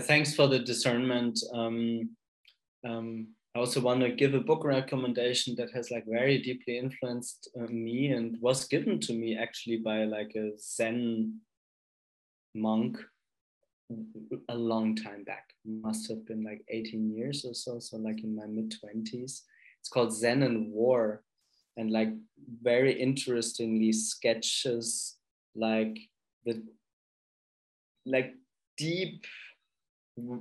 Thanks for the discernment. Um, um, I also want to give a book recommendation that has like very deeply influenced uh, me and was given to me actually by like a Zen monk a long time back. Must have been like 18 years or so, so like in my mid 20s. It's called Zen and War, and like very interestingly sketches like the like deep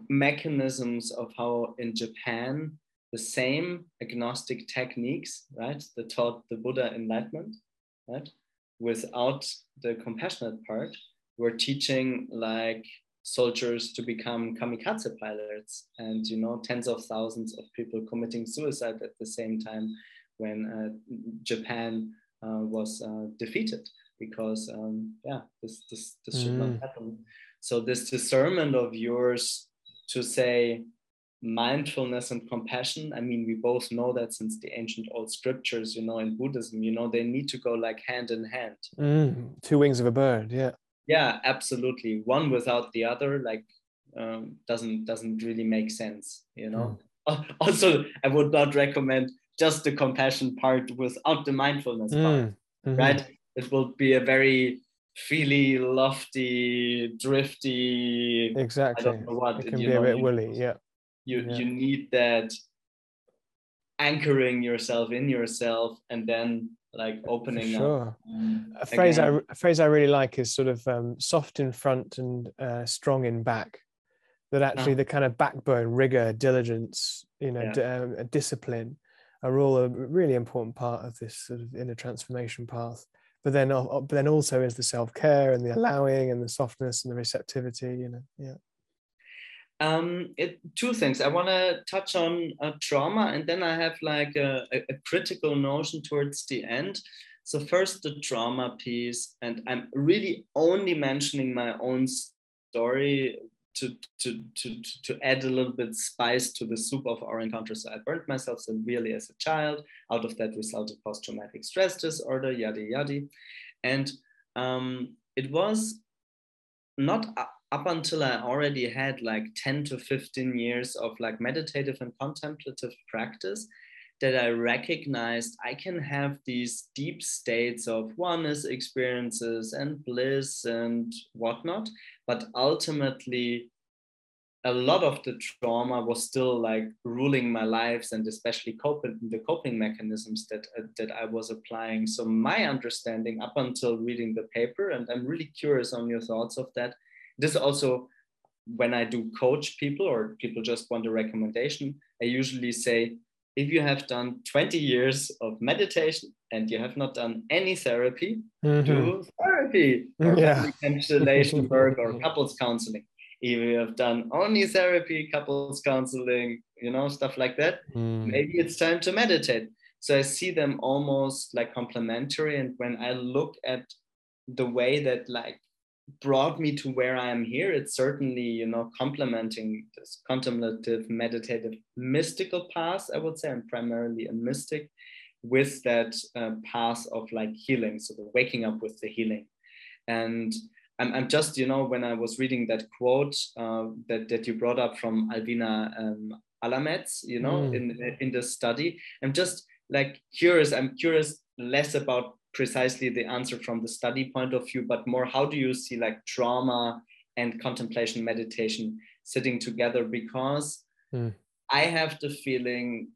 mechanisms of how in Japan the same agnostic techniques, right, that taught the Buddha enlightenment, right, without the compassionate part, were teaching like soldiers to become kamikaze pilots and you know tens of thousands of people committing suicide at the same time when uh, japan uh, was uh, defeated because um, yeah this this, this should not mm. happen so this discernment of yours to say mindfulness and compassion i mean we both know that since the ancient old scriptures you know in buddhism you know they need to go like hand in hand mm, two wings of a bird yeah yeah absolutely one without the other like um, doesn't doesn't really make sense you know mm. also i would not recommend just the compassion part without the mindfulness mm. part mm-hmm. right it will be a very feely lofty drifty exactly I don't know what it can be know, a bit woolly yeah you yeah. you need that anchoring yourself in yourself and then like opening sure. up. a phrase I a phrase I really like is sort of um, soft in front and uh, strong in back. That actually oh. the kind of backbone, rigor, diligence, you know, yeah. d- um, discipline, are all a really important part of this sort of inner transformation path. But then, but then also is the self care and the allowing and the softness and the receptivity. You know, yeah. Um, it, two things. I want to touch on uh, trauma, and then I have like a, a, critical notion towards the end. So first, the trauma piece, and I'm really only mentioning my own story to to to to add a little bit spice to the soup of our encounter. So I burned myself severely as a child. Out of that resulted post-traumatic stress disorder, yada yada, and um, it was not up until I already had like 10 to 15 years of like meditative and contemplative practice that I recognized I can have these deep states of oneness experiences and bliss and whatnot. But ultimately, a lot of the trauma was still like ruling my lives and especially coping the coping mechanisms that uh, that I was applying. So my understanding up until reading the paper, and I'm really curious on your thoughts of that, this also when I do coach people or people just want a recommendation, I usually say, if you have done 20 years of meditation and you have not done any therapy, mm-hmm. do therapy or yeah. constellation work or couples counseling. If you have done only therapy, couples counseling, you know, stuff like that, mm. maybe it's time to meditate. So I see them almost like complementary. And when I look at the way that like brought me to where I am here. It's certainly, you know, complementing this contemplative, meditative, mystical path. I would say I'm primarily a mystic with that uh, path of like healing, so the waking up with the healing. And I'm, I'm just, you know, when I was reading that quote uh, that, that you brought up from Alvina um, Alametz, you know, mm. in, in the study, I'm just like curious. I'm curious less about precisely the answer from the study point of view, but more how do you see like trauma and contemplation meditation sitting together? Because mm. I have the feeling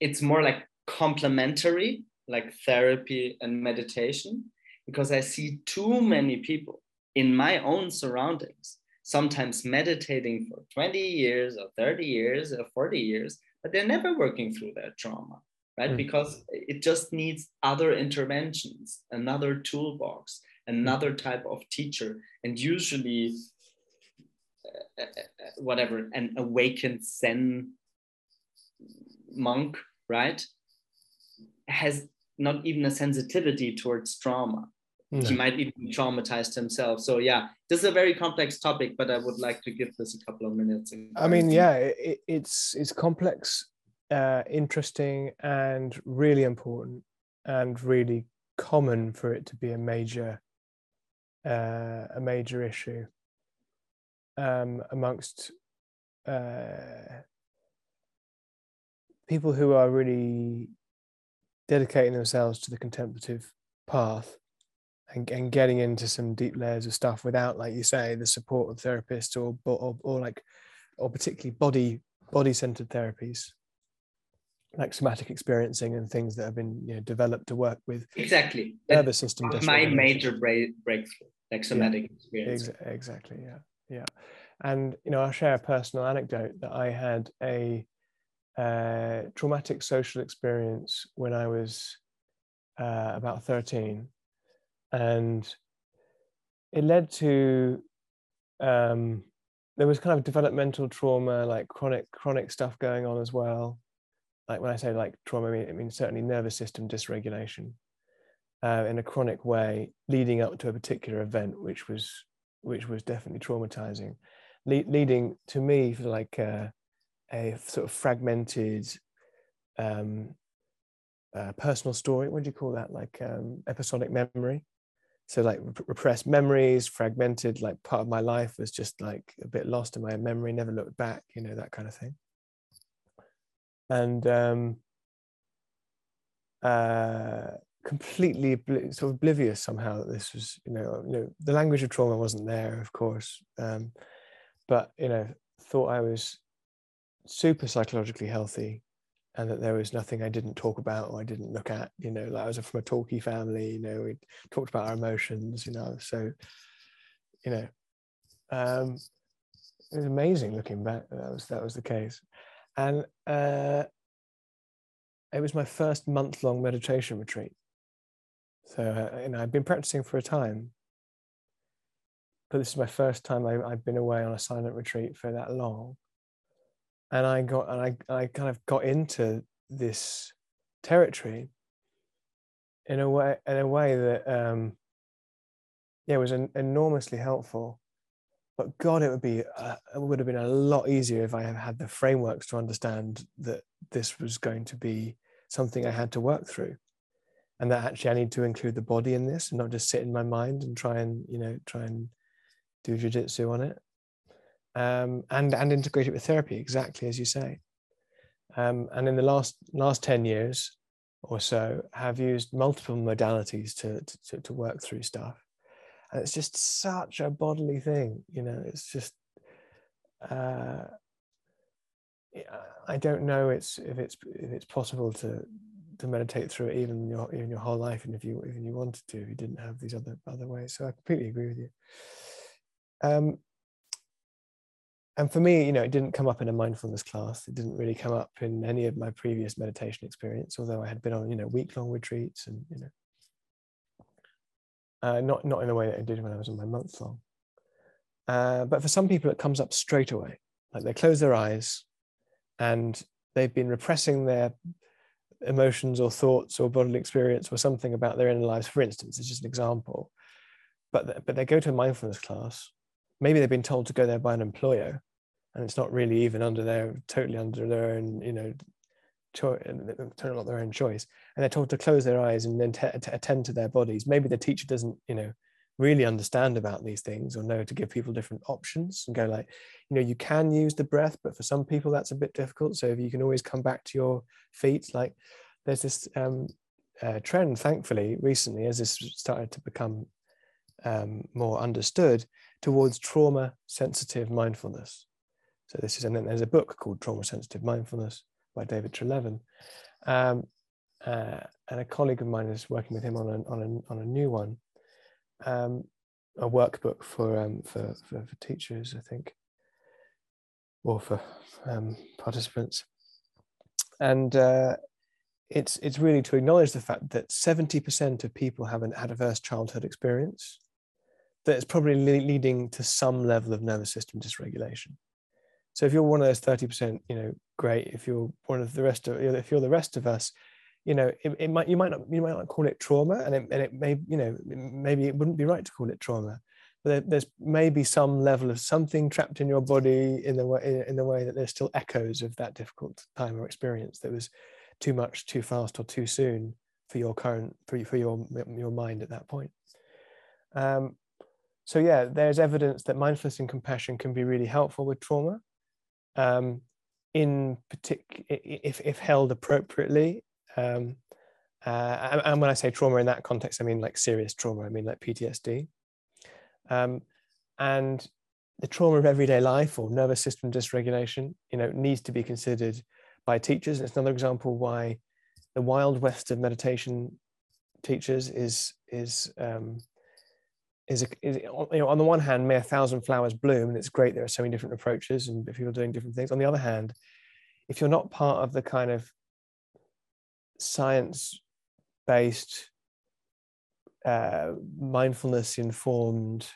it's more like complementary, like therapy and meditation, because I see too many people in my own surroundings, sometimes meditating for 20 years or 30 years or 40 years, but they're never working through their trauma right? Mm. Because it just needs other interventions, another toolbox, another type of teacher, and usually, uh, uh, uh, whatever, an awakened Zen monk, right, has not even a sensitivity towards trauma. No. He might even be traumatized himself. So yeah, this is a very complex topic, but I would like to give this a couple of minutes. I mean, yeah, it, it's it's complex uh, interesting and really important and really common for it to be a major uh, a major issue um, amongst uh, people who are really dedicating themselves to the contemplative path and, and getting into some deep layers of stuff without, like you say, the support of therapists or or, or like or particularly body body centered therapies like somatic experiencing and things that have been you know developed to work with exactly. Nervous system my major break, breakthrough like somatic yeah. experience. Ex- exactly yeah yeah. And you know i'll share a personal anecdote that i had a uh, traumatic social experience when i was uh, about 13 and it led to um, there was kind of developmental trauma like chronic chronic stuff going on as well like when i say like trauma i mean, I mean certainly nervous system dysregulation uh, in a chronic way leading up to a particular event which was which was definitely traumatizing. Le- leading to me like uh, a sort of fragmented um, uh, personal story. What do you call that? Like um, episodic memory. So like repressed memories fragmented like part of my life was just like a bit lost in my memory never looked back you know that kind of thing and um uh completely sort of oblivious somehow that this was you know, you know the language of trauma wasn't there of course um but you know thought i was super psychologically healthy and that there was nothing I didn't talk about or I didn't look at. You know, like I was from a talky family. You know, we talked about our emotions. You know, so you know, um, it was amazing looking back. That was that was the case, and uh, it was my first month long meditation retreat. So uh, you know, I've been practicing for a time, but this is my first time I, I've been away on a silent retreat for that long and I got and I, I kind of got into this territory in a way in a way that um yeah was an, enormously helpful but god it would be uh, it would have been a lot easier if i had had the frameworks to understand that this was going to be something i had to work through. And that actually i need to include the body in this and not just sit in my mind and try and you know try and do jiu-jitsu on it. Um, and and integrate it with therapy, exactly as you say. Um, and in the last last ten years or so, have used multiple modalities to, to to work through stuff, and it's just such a bodily thing. You know, it's just. Uh, I don't know it's if it's if it's possible to to meditate through it even your even your whole life, and if you even you wanted to, if you didn't have these other other ways. So I completely agree with you. Um, and for me, you know, it didn't come up in a mindfulness class. It didn't really come up in any of my previous meditation experience, although I had been on, you know, week-long retreats and, you know, uh, not not in the way that it did when I was on my month-long. Uh, but for some people, it comes up straight away. Like they close their eyes, and they've been repressing their emotions or thoughts or bodily experience or something about their inner lives. For instance, it's just an example. But but they go to a mindfulness class. Maybe they've been told to go there by an employer, and it's not really even under their totally under their own you know choice not their own choice. And they're told to close their eyes and then t- attend to their bodies. Maybe the teacher doesn't you know really understand about these things or know to give people different options and go like you know you can use the breath but for some people that's a bit difficult. So if you can always come back to your feet like there's this um, uh, trend thankfully recently as this started to become um, more understood towards trauma sensitive mindfulness. So this is, and then there's a book called Trauma Sensitive Mindfulness by David Treleaven. Um, uh, and a colleague of mine is working with him on a, on a, on a new one, um, a workbook for, um, for, for, for, teachers, I think, or for um, participants. And uh, it's, it's really to acknowledge the fact that 70% of people have an adverse childhood experience that is probably leading to some level of nervous system dysregulation. So if you're one of those 30%, you know, great. If you're one of the rest of, if you're the rest of us, you know, it, it might, you might not, you might not call it trauma and it, and it may, you know, maybe it wouldn't be right to call it trauma, but there, there's maybe some level of something trapped in your body in the way, in the way that there's still echoes of that difficult time or experience that was too much, too fast or too soon for your current, for, for your, your mind at that point. Um, so yeah, there's evidence that mindfulness and compassion can be really helpful with trauma. Um, in particular, if, if held appropriately. Um, uh, and when I say trauma in that context, I mean like serious trauma, I mean like PTSD. Um, and the trauma of everyday life or nervous system dysregulation, you know, needs to be considered by teachers. And it's another example why the wild west of meditation teachers is is um, is, is you know on the one hand may a thousand flowers bloom and it's great there are so many different approaches and people doing different things. On the other hand if you're not part of the kind of science based uh, mindfulness informed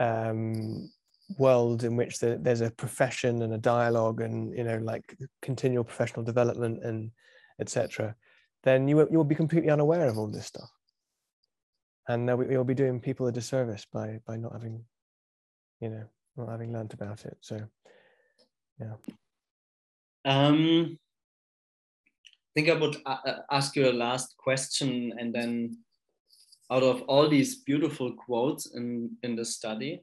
um, world in which the, there's a profession and a dialogue and you know like continual professional development and etc then you you'll be completely unaware of all this stuff and you'll be doing people a disservice by by not having you know not having learned about it so yeah um i think i would uh, uh, ask you a last question and then out of all these beautiful quotes in in the study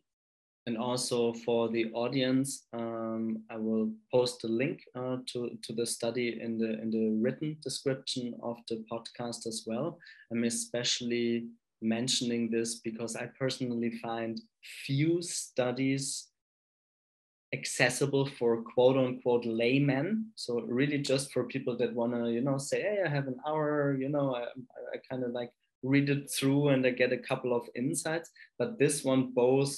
and also for the audience, um, I will post a link uh, to, to the study in the, in the written description of the podcast as well. I'm especially mentioning this because I personally find few studies accessible for quote unquote laymen. So really just for people that want to you know say hey i have an hour you know i, I kind of like read it through and i get a couple of insights. But this one both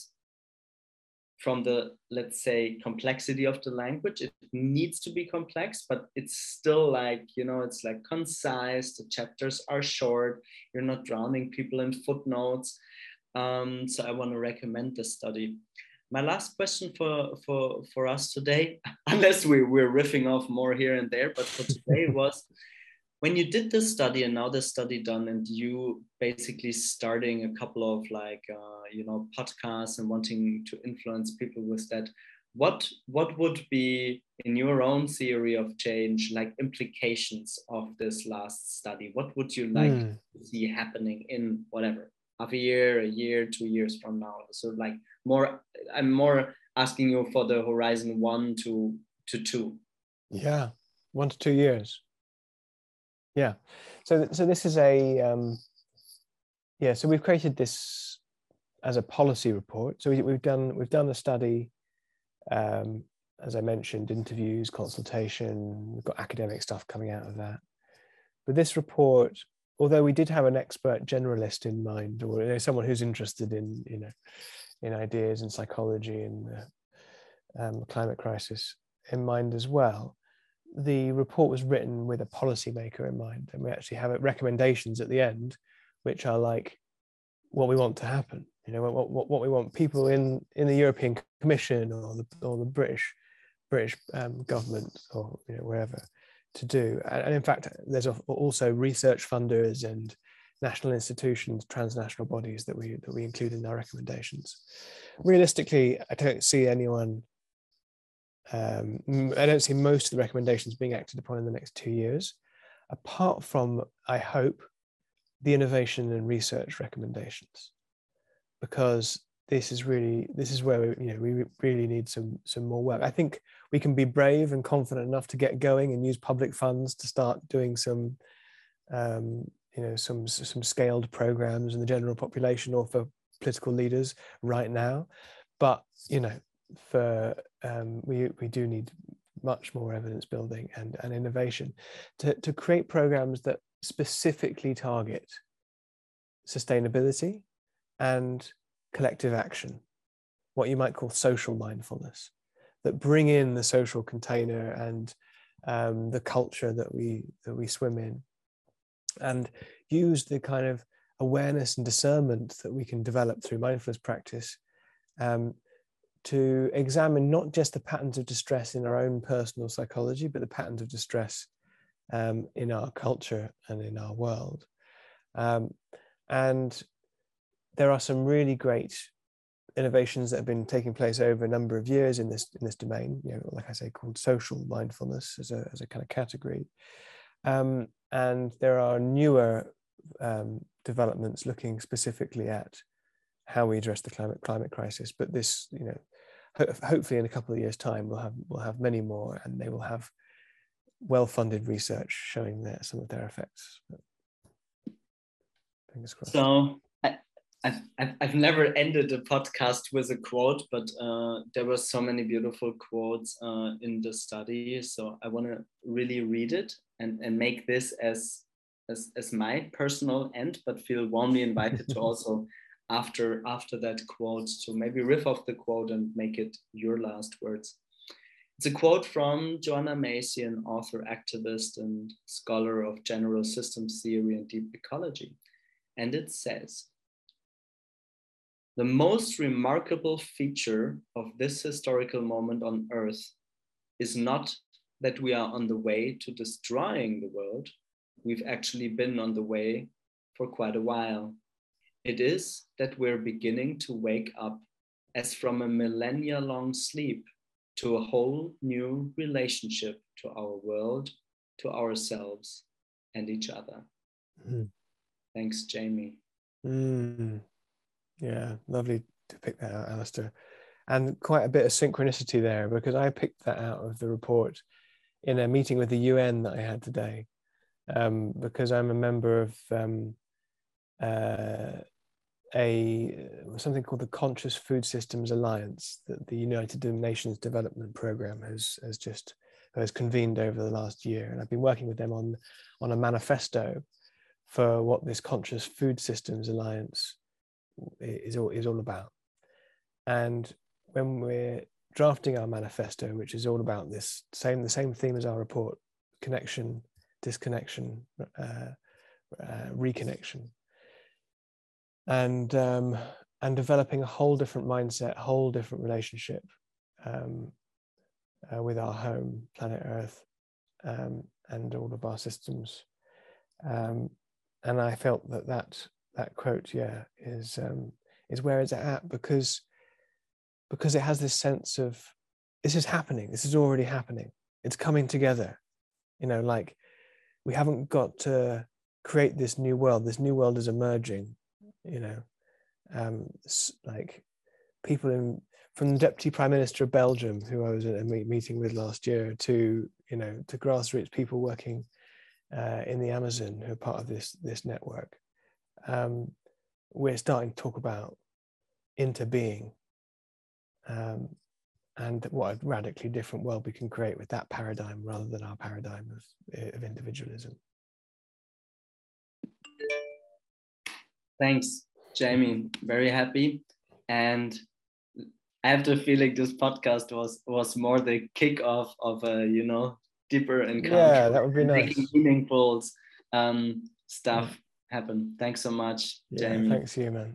from the let's say complexity of the language. It needs to be complex but it's still like you know it's like concise. The chapters are short. You're not drowning people in footnotes. Um, so i want to recommend this study. My last question for for for us today unless we, we're riffing off more here and there but for today was when you did this study and now this study done and you basically starting a couple of like uh, you know podcasts and wanting to influence people with that what what would be in your own theory of change like implications of this last study? What would you like mm. to see happening in whatever half a year a year two years from now? So like more i'm more asking you for the horizon one to to two. Yeah one to two years yeah. So so this is a um, yeah. So we've created this as a policy report. So we, have done we've done a study. Um, as I mentioned, interviews, consultation. We've got academic stuff coming out of that. But this report, although we did have an expert generalist in mind, or you know, someone who's interested in you know in ideas and psychology and the um, climate crisis in mind as well, the report was written with a policymaker in mind, and we actually have recommendations at the end, which are like what we want to happen. You know, what, what, what we want people in in the European Commission or the or the British British um, government or you know wherever to do. And, and in fact, there's also research funders and national institutions, transnational bodies that we that we include in our recommendations. Realistically, I don't see anyone um, I don't see most of the recommendations being acted upon in the next two years, apart from, I hope, the innovation and research recommendations, because this is really this is where we, you know we really need some some more work. I think we can be brave and confident enough to get going and use public funds to start doing some um, you know some some scaled programs in the general population or for political leaders right now but you know for um, we we do need much more evidence building and, and innovation to, to create programs that specifically target sustainability and collective action, what you might call social mindfulness, that bring in the social container and um, the culture that we that we swim in, and use the kind of awareness and discernment that we can develop through mindfulness practice um, to examine not just the patterns of distress in our own personal psychology, but the patterns of distress um, in our culture and in our world. Um, and there are some really great innovations that have been taking place over a number of years in this in this domain. You know, like I say, called social mindfulness as a as a kind of category. Um, and there are newer um, developments looking specifically at how we address the climate climate crisis. But this, you know, ho- hopefully in a couple of years' time, we'll have we'll have many more, and they will have well-funded research showing that some of their effects. But fingers crossed. So. I, I've, I've never ended a podcast with a quote, but uh, there were so many beautiful quotes uh, in the study. So I want to really read it and, and make this as as, as my personal end, but feel warmly invited to also after after that quote to maybe riff off the quote and make it your last words. It's a quote from Joanna Macy, an author, activist, and scholar of general systems theory and deep ecology. And it says, the most remarkable feature of this historical moment on Earth is not that we are on the way to destroying the world, we've actually been on the way for quite a while. It is that we're beginning to wake up as from a millennia long sleep to a whole new relationship to our world, to ourselves, and each other. Mm. Thanks, Jamie. Mm. Yeah, lovely to pick that out, Alistair. And quite a bit of synchronicity there because I picked that out of the report in a meeting with the UN that I had today um, because I'm a member of um, uh, a something called the Conscious Food Systems Alliance that the United Nations Development Programme has has just has convened over the last year, and I've been working with them on on a manifesto for what this Conscious Food Systems Alliance is all is all about. And when we're drafting our manifesto, which is all about this same the same theme as our report, connection, disconnection, uh, uh, reconnection, and um, and developing a whole different mindset, whole different relationship um, uh, with our home, planet Earth, um, and all of our systems. Um, and I felt that that that quote, yeah, is um, is where it's at because because it has this sense of this is happening, this is already happening, it's coming together. You know, like we haven't got to create this new world. This new world is emerging. You know, um, like people in from the deputy prime minister of Belgium, who I was at a meeting with last year, to you know to grassroots people working uh, in the Amazon who are part of this this network. Um, we're starting to talk about interbeing um, and what a radically different world we can create with that paradigm rather than our paradigm of, of individualism. Thanks, Jamie. Very happy. And I have the feeling this podcast was was more the kickoff of a you know deeper encounter. Yeah, that would be nice. Making meaningful um, stuff happen. Thanks so much, yeah, Jamie. Thanks you, man.